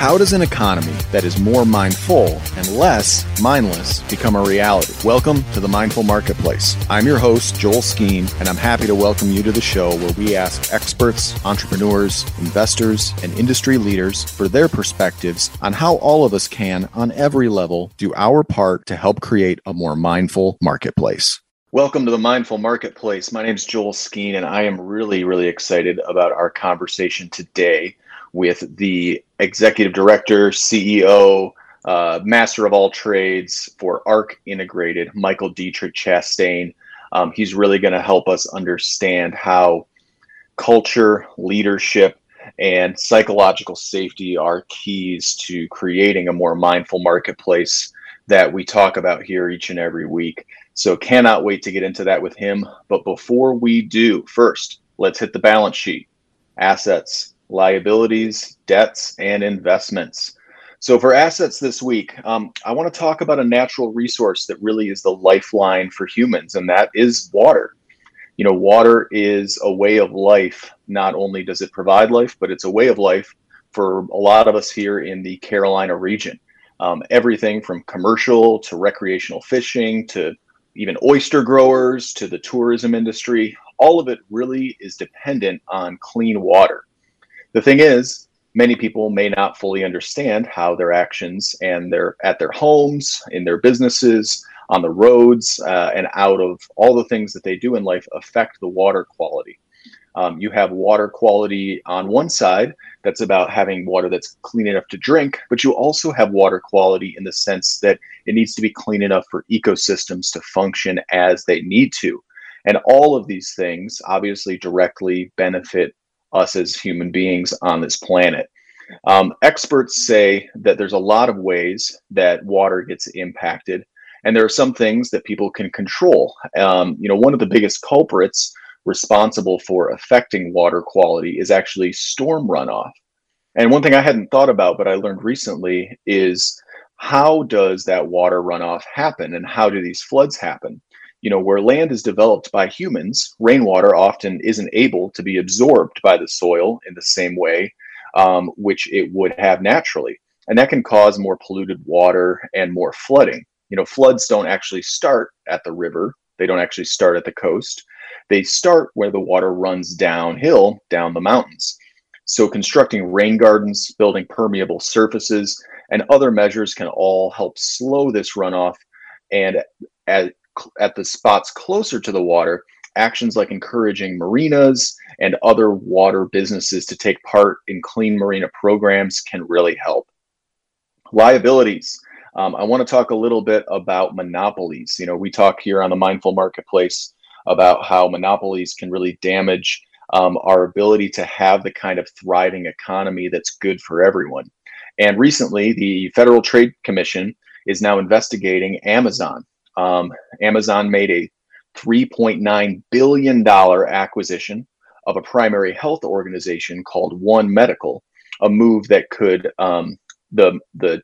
How does an economy that is more mindful and less mindless become a reality? Welcome to the Mindful Marketplace. I'm your host, Joel Skeen, and I'm happy to welcome you to the show where we ask experts, entrepreneurs, investors, and industry leaders for their perspectives on how all of us can, on every level, do our part to help create a more mindful marketplace. Welcome to the Mindful Marketplace. My name is Joel Skeen, and I am really, really excited about our conversation today with the executive director, CEO, uh, master of all trades for ARC Integrated, Michael Deittrich Chastain. Um, he's really going to help us understand how culture, leadership, and psychological safety are keys to creating a more mindful marketplace that we talk about here each and every week. So, cannot wait to get into that with him. But before we do, first, let's hit the balance sheet assets, liabilities, debts, and investments. So, for assets this week, um, I want to talk about a natural resource that really is the lifeline for humans, and that is water. You know, water is a way of life. Not only does it provide life, but it's a way of life for a lot of us here in the Carolina region. Um, everything from commercial to recreational fishing to even oyster growers to the tourism industry, all of it really is dependent on clean water. The thing is, many people may not fully understand how their actions and their at their homes, in their businesses, on the roads, uh, and out of all the things that they do in life affect the water quality. Um, you have water quality on one side that's about having water that's clean enough to drink, but you also have water quality in the sense that it needs to be clean enough for ecosystems to function as they need to. And all of these things obviously directly benefit us as human beings on this planet. Um, experts say that there's a lot of ways that water gets impacted, and there are some things that people can control. Um, you know, one of the biggest culprits responsible for affecting water quality is actually storm runoff. And one thing I hadn't thought about, but I learned recently, is how does that water runoff happen, and how do these floods happen? You know, where land is developed by humans, rainwater often isn't able to be absorbed by the soil in the same way um, which it would have naturally. And that can cause more polluted water and more flooding. You know, floods don't actually start at the river, they don't actually start at the coast. They start where the water runs downhill, down the mountains. So, constructing rain gardens, building permeable surfaces, and other measures can all help slow this runoff and as, at the spots closer to the water, actions like encouraging marinas and other water businesses to take part in clean marina programs can really help. Liabilities. Um, I want to talk a little bit about monopolies. You know, we talk here on the Mindful Marketplace about how monopolies can really damage um, our ability to have the kind of thriving economy that's good for everyone. And recently, the Federal Trade Commission is now investigating Amazon um, Amazon made a $3.9 billion acquisition of a primary health organization called One Medical, a move that could, um, the, the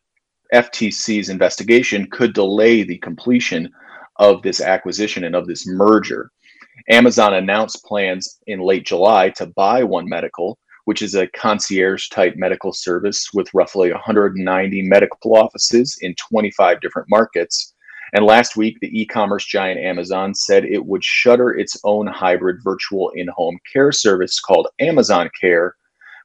FTC's investigation could delay the completion of this acquisition and of this merger. Amazon announced plans in late July to buy One Medical, which is a concierge type medical service with roughly 190 medical offices in 25 different markets and last week, the e commerce giant Amazon said it would shutter its own hybrid virtual in home care service called Amazon Care,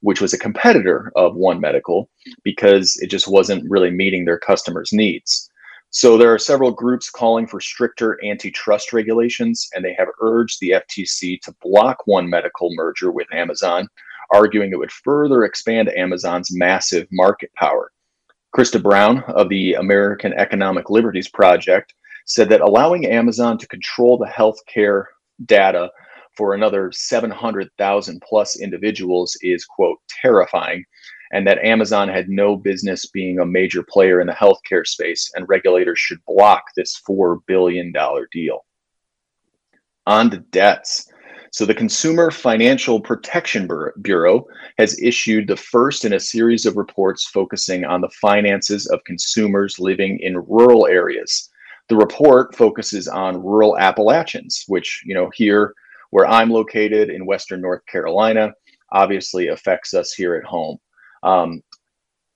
which was a competitor of One Medical because it just wasn't really meeting their customers' needs. So there are several groups calling for stricter antitrust regulations, and they have urged the FTC to block One Medical merger with Amazon, arguing it would further expand Amazon's massive market power. Krista Brown of the American Economic Liberties Project said that allowing Amazon to control the healthcare data for another 700,000 plus individuals is, quote, terrifying, and that Amazon had no business being a major player in the healthcare space, and regulators should block this $4 billion deal. On to debts. So, the Consumer Financial Protection Bureau has issued the first in a series of reports focusing on the finances of consumers living in rural areas. The report focuses on rural Appalachians, which, you know, here where I'm located in Western North Carolina, obviously affects us here at home. Um,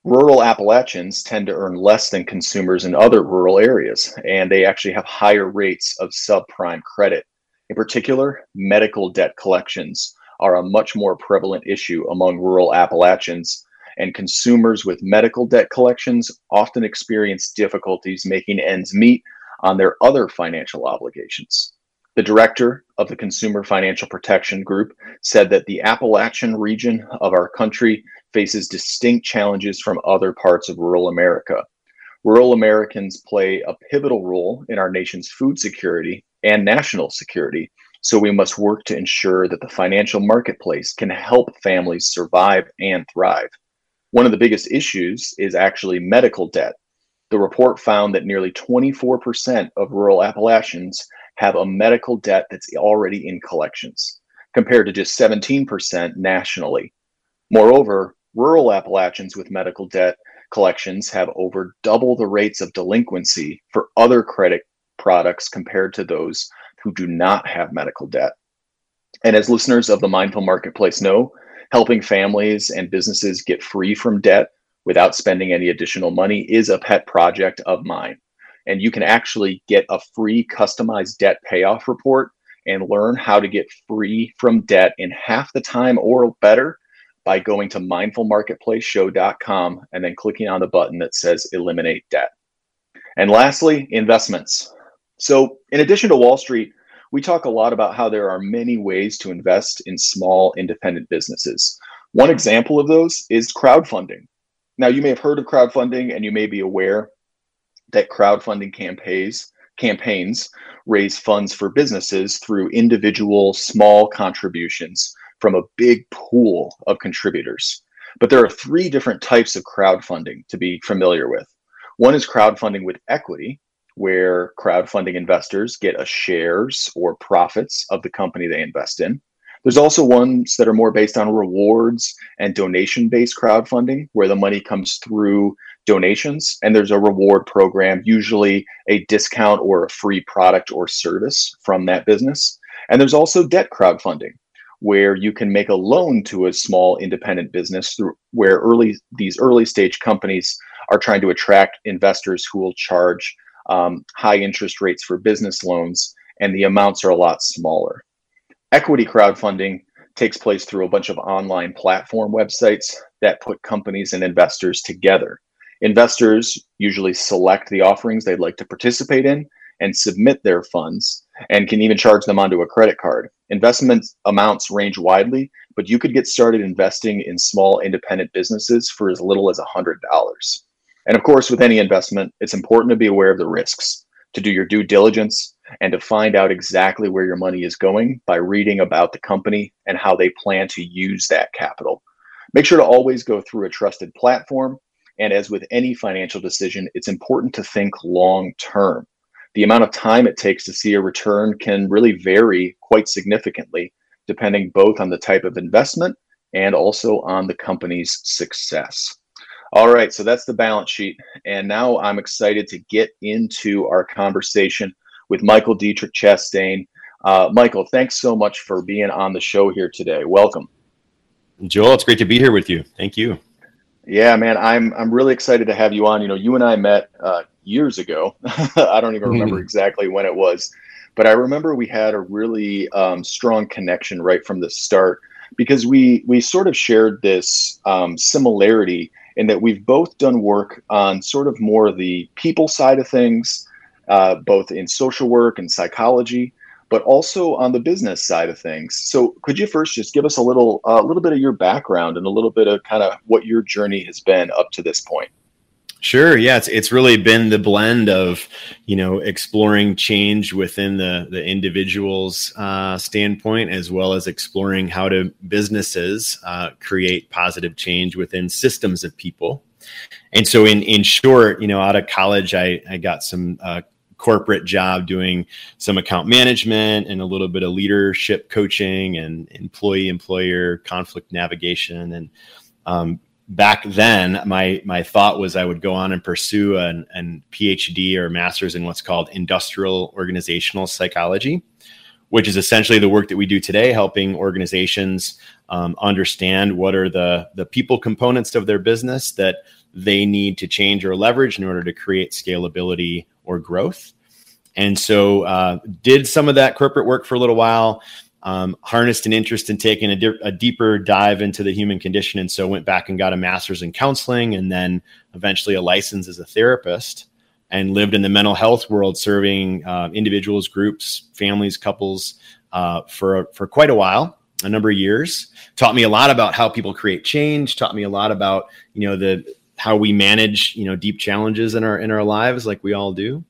rural Appalachians tend to earn less than consumers in other rural areas, and they actually have higher rates of subprime credit. In particular, medical debt collections are a much more prevalent issue among rural Appalachians, and consumers with medical debt collections often experience difficulties making ends meet on their other financial obligations. The director of the Consumer Financial Protection Group said that the Appalachian region of our country faces distinct challenges from other parts of rural America. Rural Americans play a pivotal role in our nation's food security and national security, so we must work to ensure that the financial marketplace can help families survive and thrive. One of the biggest issues is actually medical debt. The report found that nearly 24% of rural Appalachians have a medical debt that's already in collections, compared to just 17% nationally. Moreover, rural Appalachians with medical debt collections have over double the rates of delinquency for other credit products compared to those who do not have medical debt. And as listeners of the Mindful Marketplace know, helping families and businesses get free from debt without spending any additional money is a pet project of mine and you can actually get a free customized debt payoff report and learn how to get free from debt in half the time or better by going to mindfulmarketplaceshow.com and then clicking on the button that says eliminate debt. And lastly, investments. So, in addition to Wall Street, we talk a lot about how there are many ways to invest in small independent businesses. One example of those is crowdfunding. Now, you may have heard of crowdfunding and you may be aware that crowdfunding campaigns campaigns raise funds for businesses through individual small contributions from a big pool of contributors. But there are three different types of crowdfunding to be familiar with. One is crowdfunding with equity, where crowdfunding investors get a shares or profits of the company they invest in. There's also ones that are more based on rewards and donation based crowdfunding, where the money comes through donations and there's a reward program, usually a discount or a free product or service from that business. And there's also debt crowdfunding where you can make a loan to a small independent business through where early these early stage companies are trying to attract investors who will charge um, high interest rates for business loans and the amounts are a lot smaller equity crowdfunding takes place through a bunch of online platform websites that put companies and investors together Investors usually select the offerings they'd like to participate in and submit their funds and can even charge them onto a credit card. Investment amounts range widely, but you could get started investing in small independent businesses for as little as $100. And of course, with any investment, it's important to be aware of the risks, to do your due diligence, and to find out exactly where your money is going by reading about the company and how they plan to use that capital. Make sure to always go through a trusted platform and as with any financial decision, it's important to think long term. The amount of time it takes to see a return can really vary quite significantly, depending both on the type of investment and also on the company's success. All right, so that's the balance sheet. And now I'm excited to get into our conversation with Michael Deittrich Chastain. Uh, Michael, thanks so much for being on the show here today. Welcome. Joel, it's great to be here with you. Thank you. Yeah, man, I'm I'm really excited to have you on. You know, you and I met uh, years ago. I don't even remember mm-hmm. exactly when it was, but I remember we had a really um, strong connection right from the start because we we sort of shared this um, similarity in that we've both done work on sort of more the people side of things, uh, both in social work and psychology, but also on the business side of things. So, could you first just give us a little, a uh, little bit of your background and a little bit of kind of what your journey has been up to this point? Sure. Yeah, it's it's really been the blend of, you know, exploring change within the the individual's uh, standpoint, as well as exploring how to businesses uh, create positive change within systems of people. And so, in in short, you know, out of college, I I got some uh, corporate job doing some account management and a little bit of leadership coaching and employee employer conflict navigation and um, back then my my thought was i would go on and pursue an, an phd or master's in what's called industrial organizational psychology which is essentially the work that we do today helping organizations um, understand what are the the people components of their business that they need to change or leverage in order to create scalability or growth. And so uh, did some of that corporate work for a little while um, harnessed an interest in taking a, di- a, deeper dive into the human condition. And so went back and got a master's in counseling and then eventually a license as a therapist and lived in the mental health world, serving uh, individuals, groups, families, couples uh, for, for quite a while, a number of years. Taught me a lot about how people create change, taught me a lot about, you know, the, how we manage, you know, deep challenges in our, in our lives, like we all do.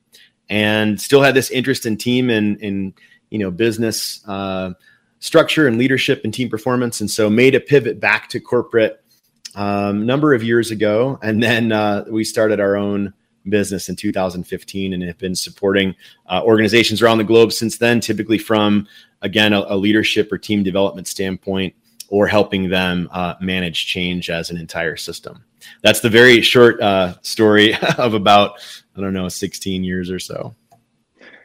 And still had this interest in team and, in you know business uh, structure and leadership and team performance, and so made a pivot back to corporate um, number of years ago, and then uh, we started our own business in 2015 and have been supporting uh, organizations around the globe since then typically from again a, a leadership or team development standpoint or helping them uh, manage change as an entire system. That's the very short uh, story of about i don't know 16 years or so.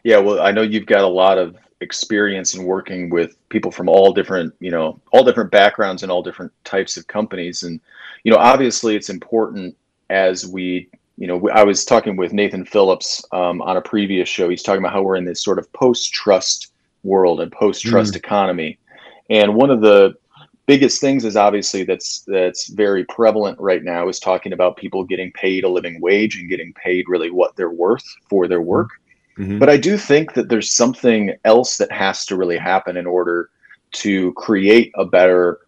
Yeah well i know you've got a lot of experience in working with people from all different you know all different backgrounds and all different types of companies. And you know obviously it's important as we you know i was talking with nathan phillips um, on a previous show. He's talking about how we're in this sort of post-trust world and post-trust mm. economy. And one of the biggest things is obviously that's that's very prevalent right now is talking about people getting paid a living wage and getting paid really what they're worth for their work Mm-hmm. But I do think that there's something else that has to really happen in order to create a better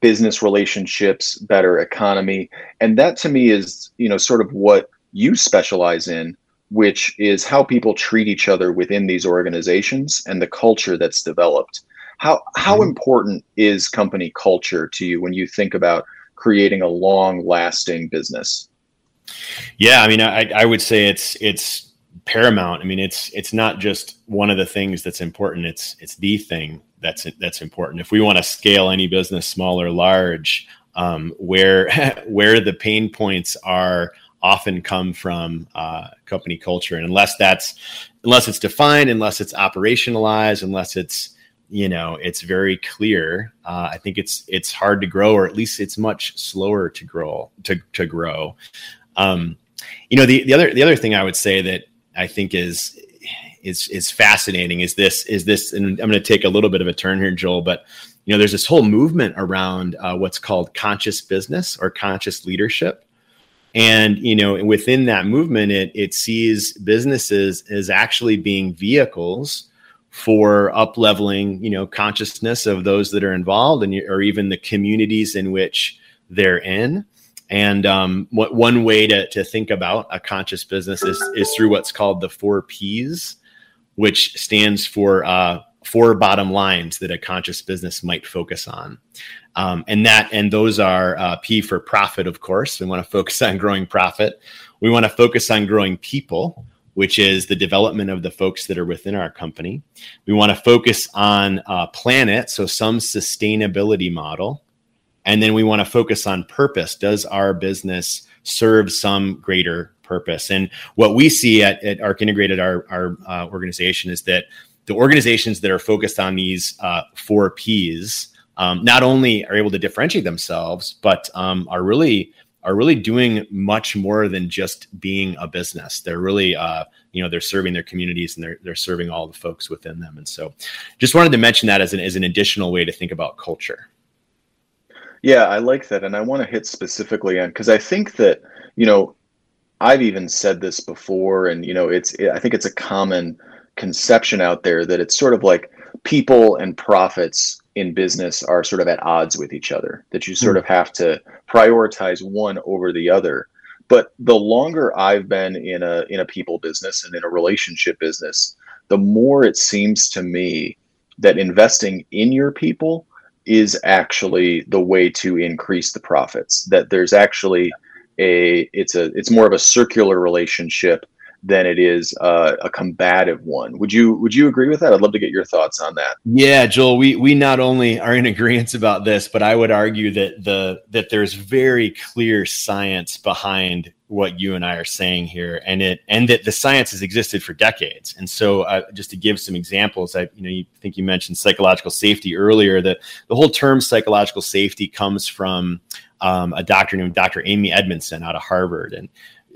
business relationships, better economy. And that to me is, you know, sort of what you specialize in, which is how people treat each other within these organizations and the culture that's developed. How how mm-hmm. important is company culture to you when you think about creating a long lasting business? Yeah, I mean, I, I would say it's it's paramount. I mean, it's it's not just one of the things that's important. It's it's the thing that's that's important. If we want to scale any business, small or large, um, where where the pain points are often come from uh, company culture, and unless that's unless it's defined, unless it's operationalized, unless it's you know it's very clear uh, i think it's it's hard to grow or at least it's much slower to grow to, to grow um, you know the, the other the other thing i would say that I think is is is fascinating. Is this is this and I'm going to take a little bit of a turn here Joel but you know there's this whole movement around uh, what's called conscious business or conscious leadership. And you know within that movement it it sees businesses as actually being vehicles for up leveling you know consciousness of those that are involved and or even the communities in which they're in and um, what, one way to, to think about a conscious business is, is through what's called the four P's, which stands for uh, four bottom lines that a conscious business might focus on. Um, and that and those are uh, P for profit, of course. We want to focus on growing profit. We want to focus on growing people, which is the development of the folks that are within our company. We want to focus on uh, planet, so some sustainability model. And then we want to focus on purpose. Does our business serve some greater purpose? And what we see at, at ARC Integrated, our, our uh, organization, is that the organizations that are focused on these uh, four P's um, not only are able to differentiate themselves, but um, are really are really doing much more than just being a business. They're really, uh, you know, they're serving their communities and they're they're serving all the folks within them. And so, just wanted to mention that as an as an additional way to think about culture. Yeah, I like that. And I want to hit specifically on because I think that, you know, I've even said this before, and, you know, it's, I think it's a common conception out there that it's sort of like people and profits in business are sort of at odds with each other, that you sort mm. of have to prioritize one over the other. but the longer I've been in a in a people business and in a relationship business, the more it seems to me that investing in your people is actually the way to increase the profits. That there's actually a it's a it's more of a circular relationship than it is uh, a combative one. Would you would you agree with that? I'd love to get your thoughts on that. Yeah, Joel, we we not only are in agreement about this, but I would argue that the that there's very clear science behind what you and I are saying here, and it and that the science has existed for decades. And so, uh, just to give some examples, I you know you think you mentioned psychological safety earlier. That the whole term psychological safety comes from um, a doctor named Dr. Amy Edmondson out of Harvard, and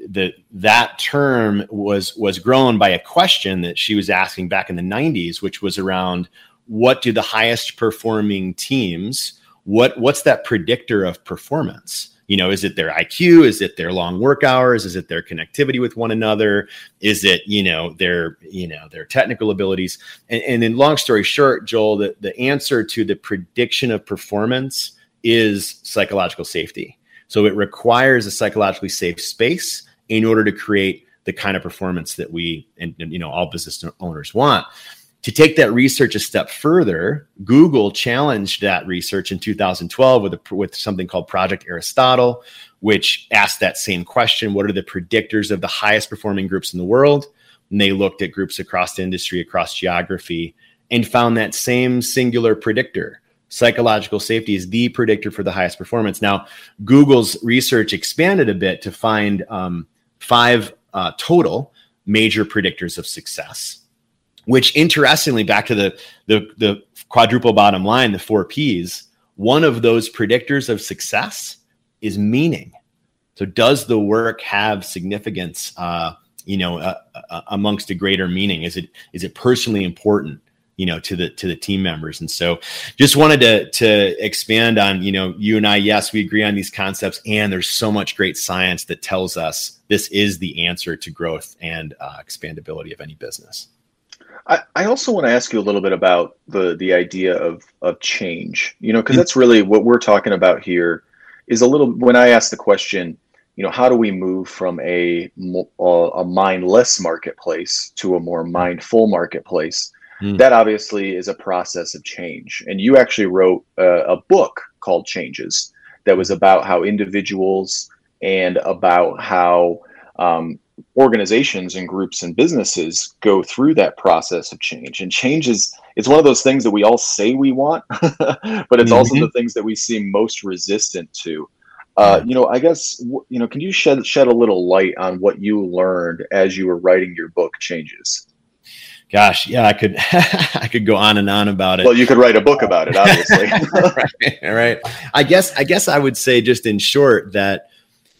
that that term was was grown by a question that she was asking back in the 90s which was around what do the highest performing teams what what's that predictor of performance? You know is it their iq is it their long work hours? Is it their connectivity with one another? Is it you know their you know their technical abilities? And, and in long story short joel the, the answer to the prediction of performance is psychological safety. So it requires a psychologically safe space in order to create the kind of performance that we and, and you know all business owners want to take that research a step further, Google challenged that research in 2012 with, a, with something called Project Aristotle, which asked that same question What are the predictors of the highest performing groups in the world? And they looked at groups across industry, across geography, and found that same singular predictor. Psychological safety is the predictor for the highest performance. Now, Google's research expanded a bit to find um, five uh, total major predictors of success which interestingly back to the, the the quadruple bottom line the four p's one of those predictors of success is meaning. So does the work have significance uh, you know uh, uh, amongst a greater meaning? Is it is it personally important you know to the to the team members. And so just wanted to to expand on you know you and i yes we agree on these concepts and there's so much great science that tells us this is the answer to growth and uh, expandability of any business. I, I also want to ask you a little bit about the the idea of of change you know because that's really what we're talking about here is a little when i ask the question you know how do we move from a a mindless marketplace to a more mindful marketplace Mm. That obviously is a process of change. And you actually wrote a, a book called Changes that was about how individuals and about how um, organizations and groups and businesses go through that process of change. And change is it's one of those things that we all say we want, but it's mm-hmm. also the things that we seem most resistant to. Uh, you know, I guess you know. Can you shed shed a little light on what you learned as you were writing your book, Changes? Gosh, yeah, I could I could go on and on about it. Well, you could write a book about it, obviously. right, right. I guess I guess I would say just in short that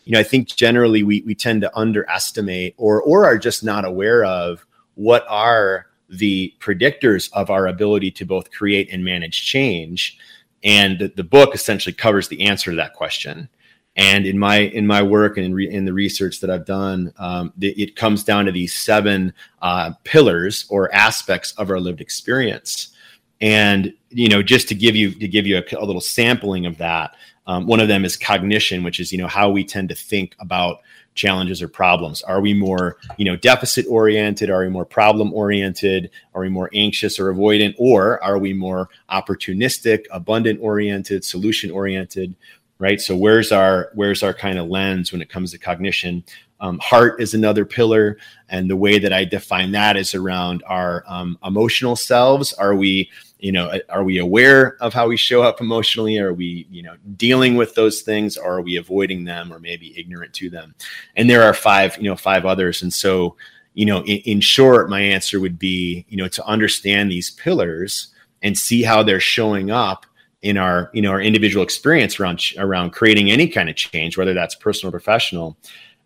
you know I think generally we we tend to underestimate or or are just not aware of what are the predictors of our ability to both create and manage change. And the, the book essentially covers the answer to that question. And in my in my work and in, re, in the research that I've done, um, it, it, comes down to these seven uh, pillars or aspects of our lived experience. And you know, just to give you to give you a, a little sampling of that, um, one of them is cognition, which is you know how we tend to think about challenges or problems. Are we more you know deficit oriented? Are we more problem oriented? Are we more anxious or avoidant? Or are we more opportunistic, abundant oriented, solution oriented? Right? So where's our where's our kind of lens when it comes to cognition? Um, heart is another pillar, and the way that I define that is around our um, emotional selves. Are we, you know, are we aware of how we show up emotionally? Are we, you know, dealing with those things? Or are we avoiding them, or maybe ignorant to them? And there are five, you know, five others. And so, you know, in, in short, my answer would be, you know, to understand these pillars and see how they're showing up in our you know our individual experience around around creating any kind of change, whether that's personal or professional.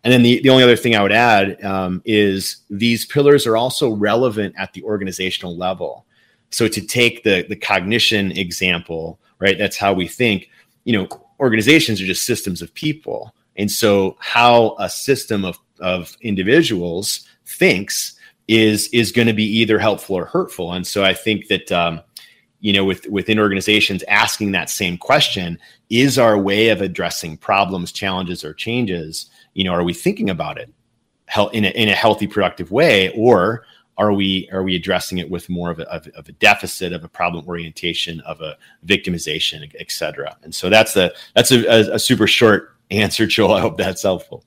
And then the, the only other thing I would add um, is these pillars are also relevant at the organizational level. So to take the the cognition example, right? That's how we think. You know, organizations are just systems of people, and so how a system of of individuals thinks is is going to be either helpful or hurtful. And so I think that um, you know, with within organizations asking that same question: Is our way of addressing problems, challenges, or changes, you know, are we thinking about it in a, in a healthy, productive way, or are we are we addressing it with more of a, of, of a deficit of a problem orientation of a victimization et cetera? And so that's a that's a, a, a super short answer joel. I hope that's helpful.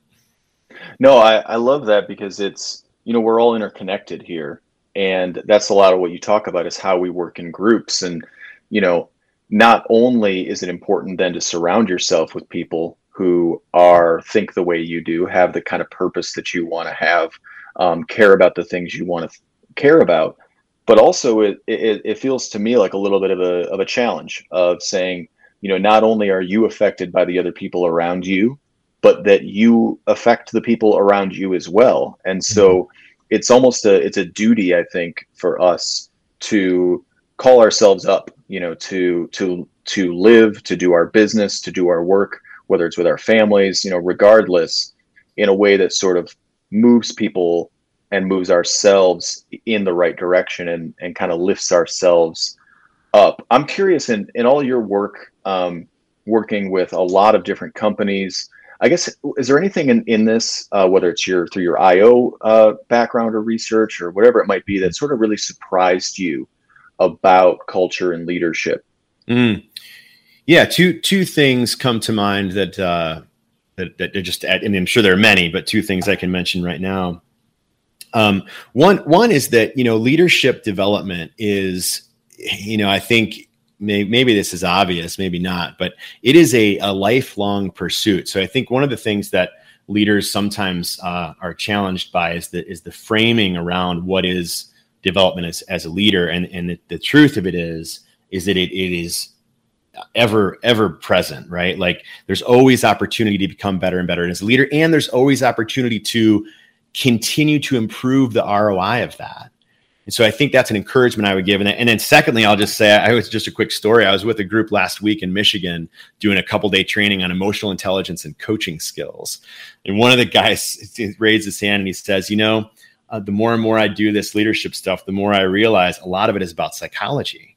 No I, I love that because it's you know we're all interconnected here and that's a lot of what you talk about is how we work in groups and you know not only is it important then to surround yourself with people who are think the way you do have the kind of purpose that you want to have um, care about the things you want to th- care about but also it, it, it feels to me like a little bit of a, of a challenge of saying you know not only are you affected by the other people around you but that you affect the people around you as well and so mm-hmm. It's almost a it's a duty i think for us to call ourselves up you know to to to live to do our business to do our work whether it's with our families you know regardless in a way that sort of moves people and moves ourselves in the right direction and, and kind of lifts ourselves up. I'm curious in, in all your work, um, working with a lot of different companies, I guess, is there anything in, in this, uh, whether it's your through your IO uh, background or research or whatever it might be that sort of really surprised you about culture and leadership? Mm. Yeah, two, two things come to mind that, uh, that, that are just, and I'm sure there are many, but two things I can mention right now. Um, one one is that you know leadership development is you know I think may, maybe this is obvious, maybe not, but it is a, a lifelong pursuit. So I think one of the things that leaders sometimes uh, are challenged by is the is the framing around what is development as, as a leader, and and the, the truth of it is is that it, it is ever ever present right like there's always opportunity to become better and better as a leader and there's always opportunity to continue to improve the ROI of that. And so I think that's an encouragement I would give. And then, secondly, I'll just say I was just a quick story. I was with a group last week in Michigan doing a couple day training on emotional intelligence and coaching skills. And one of the guys raised his hand and he says, You know, uh, the more and more I do this leadership stuff, the more I realize a lot of it is about psychology,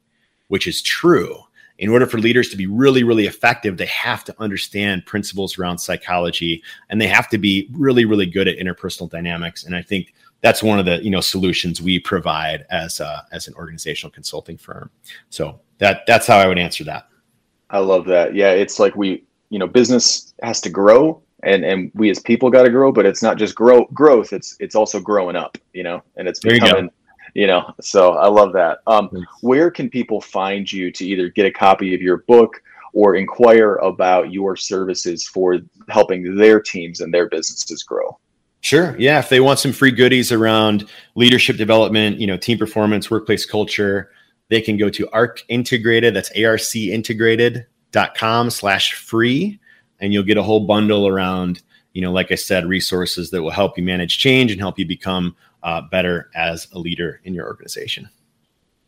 which is true in order for leaders to be really, really effective, they have to understand principles around psychology and they have to be really, really good at interpersonal dynamics. And I think that's one of the you know solutions we provide as a, as an organizational consulting firm. So that that's how I would answer that. I love that. Yeah, it's like we you know business has to grow and and we as people got to grow, but it's not just grow growth. It's it's also growing up. You know, and it's becoming you know so i love that um, where can people find you to either get a copy of your book or inquire about your services for helping their teams and their businesses grow sure yeah if they want some free goodies around leadership development you know team performance workplace culture they can go to arc integrated that's arc integrated.com slash free and you'll get a whole bundle around you know like i said resources that will help you manage change and help you become uh, better as a leader in your organization.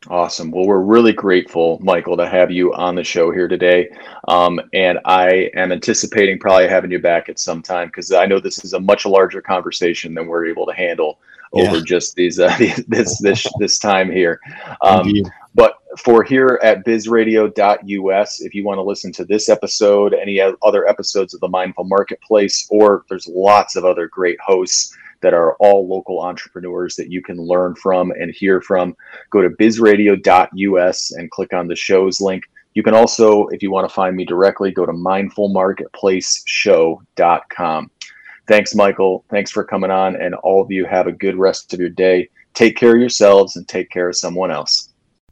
Awesome. Well, we're really grateful, Michael, to have you on the show here today. Um, and I am anticipating probably having you back at some time because I know this is a much larger conversation than we're able to handle yeah. over just these uh, this this this time here. Um, but for here at bizradio.us, if you want to listen to this episode, any other episodes of the Mindful Marketplace, or there's lots of other great hosts that are all local entrepreneurs that you can learn from and hear from. Go to bizradio.us and click on the shows link. You can also, if you want to find me directly, go to mindfulmarketplaceshow.com. Thanks, Michael. Thanks for coming on, and all of you have a good rest of your day. Take care of yourselves and take care of someone else.